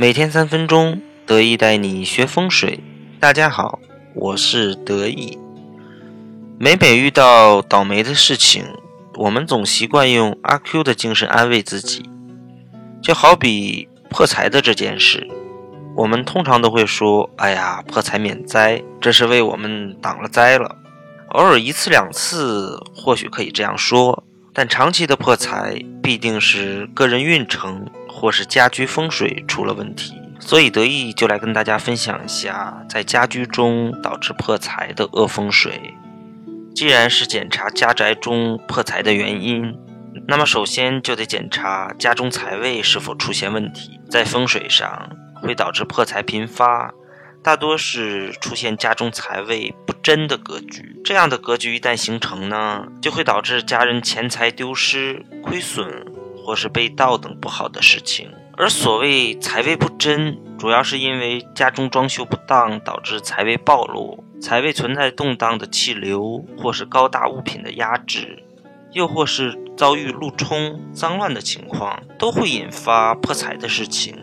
每天三分钟，得意带你学风水。大家好，我是得意。每每遇到倒霉的事情，我们总习惯用阿 Q 的精神安慰自己。就好比破财的这件事，我们通常都会说：“哎呀，破财免灾，这是为我们挡了灾了。”偶尔一次两次或许可以这样说，但长期的破财必定是个人运程。或是家居风水出了问题，所以得意就来跟大家分享一下在家居中导致破财的恶风水。既然是检查家宅中破财的原因，那么首先就得检查家中财位是否出现问题。在风水上会导致破财频发，大多是出现家中财位不真的格局。这样的格局一旦形成呢，就会导致家人钱财丢失、亏损。或是被盗等不好的事情，而所谓财位不真，主要是因为家中装修不当导致财位暴露，财位存在动荡的气流，或是高大物品的压制，又或是遭遇路冲、脏乱的情况，都会引发破财的事情。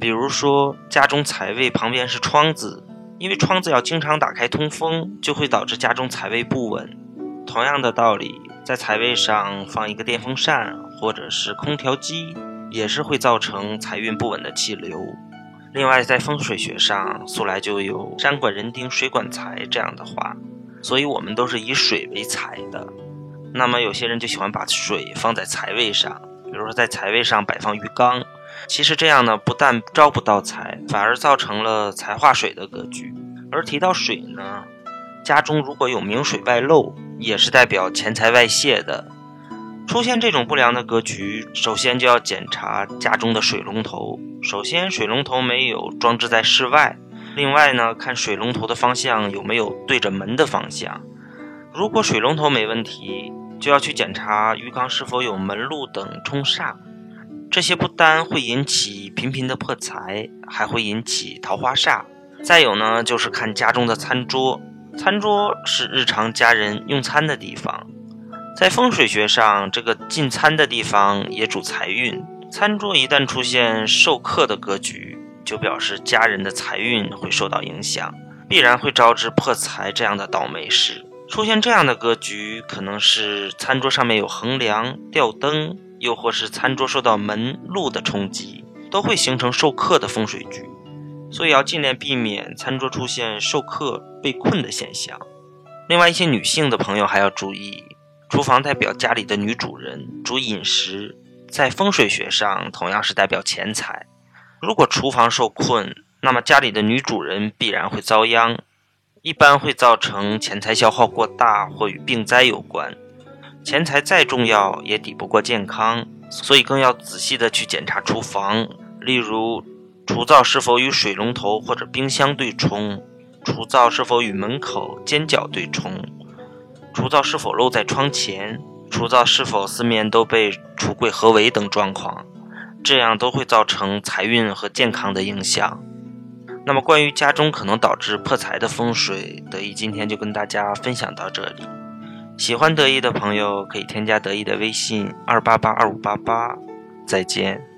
比如说，家中财位旁边是窗子，因为窗子要经常打开通风，就会导致家中财位不稳。同样的道理，在财位上放一个电风扇。或者是空调机，也是会造成财运不稳的气流。另外，在风水学上，素来就有“山管人丁，水管财”这样的话，所以我们都是以水为财的。那么，有些人就喜欢把水放在财位上，比如说在财位上摆放鱼缸。其实这样呢，不但招不到财，反而造成了财化水的格局。而提到水呢，家中如果有明水外漏，也是代表钱财外泄的。出现这种不良的格局，首先就要检查家中的水龙头。首先，水龙头没有装置在室外。另外呢，看水龙头的方向有没有对着门的方向。如果水龙头没问题，就要去检查浴缸是否有门路等冲煞。这些不单会引起频频的破财，还会引起桃花煞。再有呢，就是看家中的餐桌。餐桌是日常家人用餐的地方。在风水学上，这个进餐的地方也主财运。餐桌一旦出现受克的格局，就表示家人的财运会受到影响，必然会招致破财这样的倒霉事。出现这样的格局，可能是餐桌上面有横梁、吊灯，又或是餐桌受到门路的冲击，都会形成受克的风水局。所以要尽量避免餐桌出现受克被困的现象。另外，一些女性的朋友还要注意。厨房代表家里的女主人，主饮食，在风水学上同样是代表钱财。如果厨房受困，那么家里的女主人必然会遭殃，一般会造成钱财消耗过大或与病灾有关。钱财再重要也抵不过健康，所以更要仔细的去检查厨房，例如厨灶是否与水龙头或者冰箱对冲，厨灶是否与门口尖角对冲。厨灶是否漏在窗前？厨灶是否四面都被橱柜合围等状况，这样都会造成财运和健康的影响。那么，关于家中可能导致破财的风水，得意今天就跟大家分享到这里。喜欢得意的朋友可以添加得意的微信二八八二五八八。再见。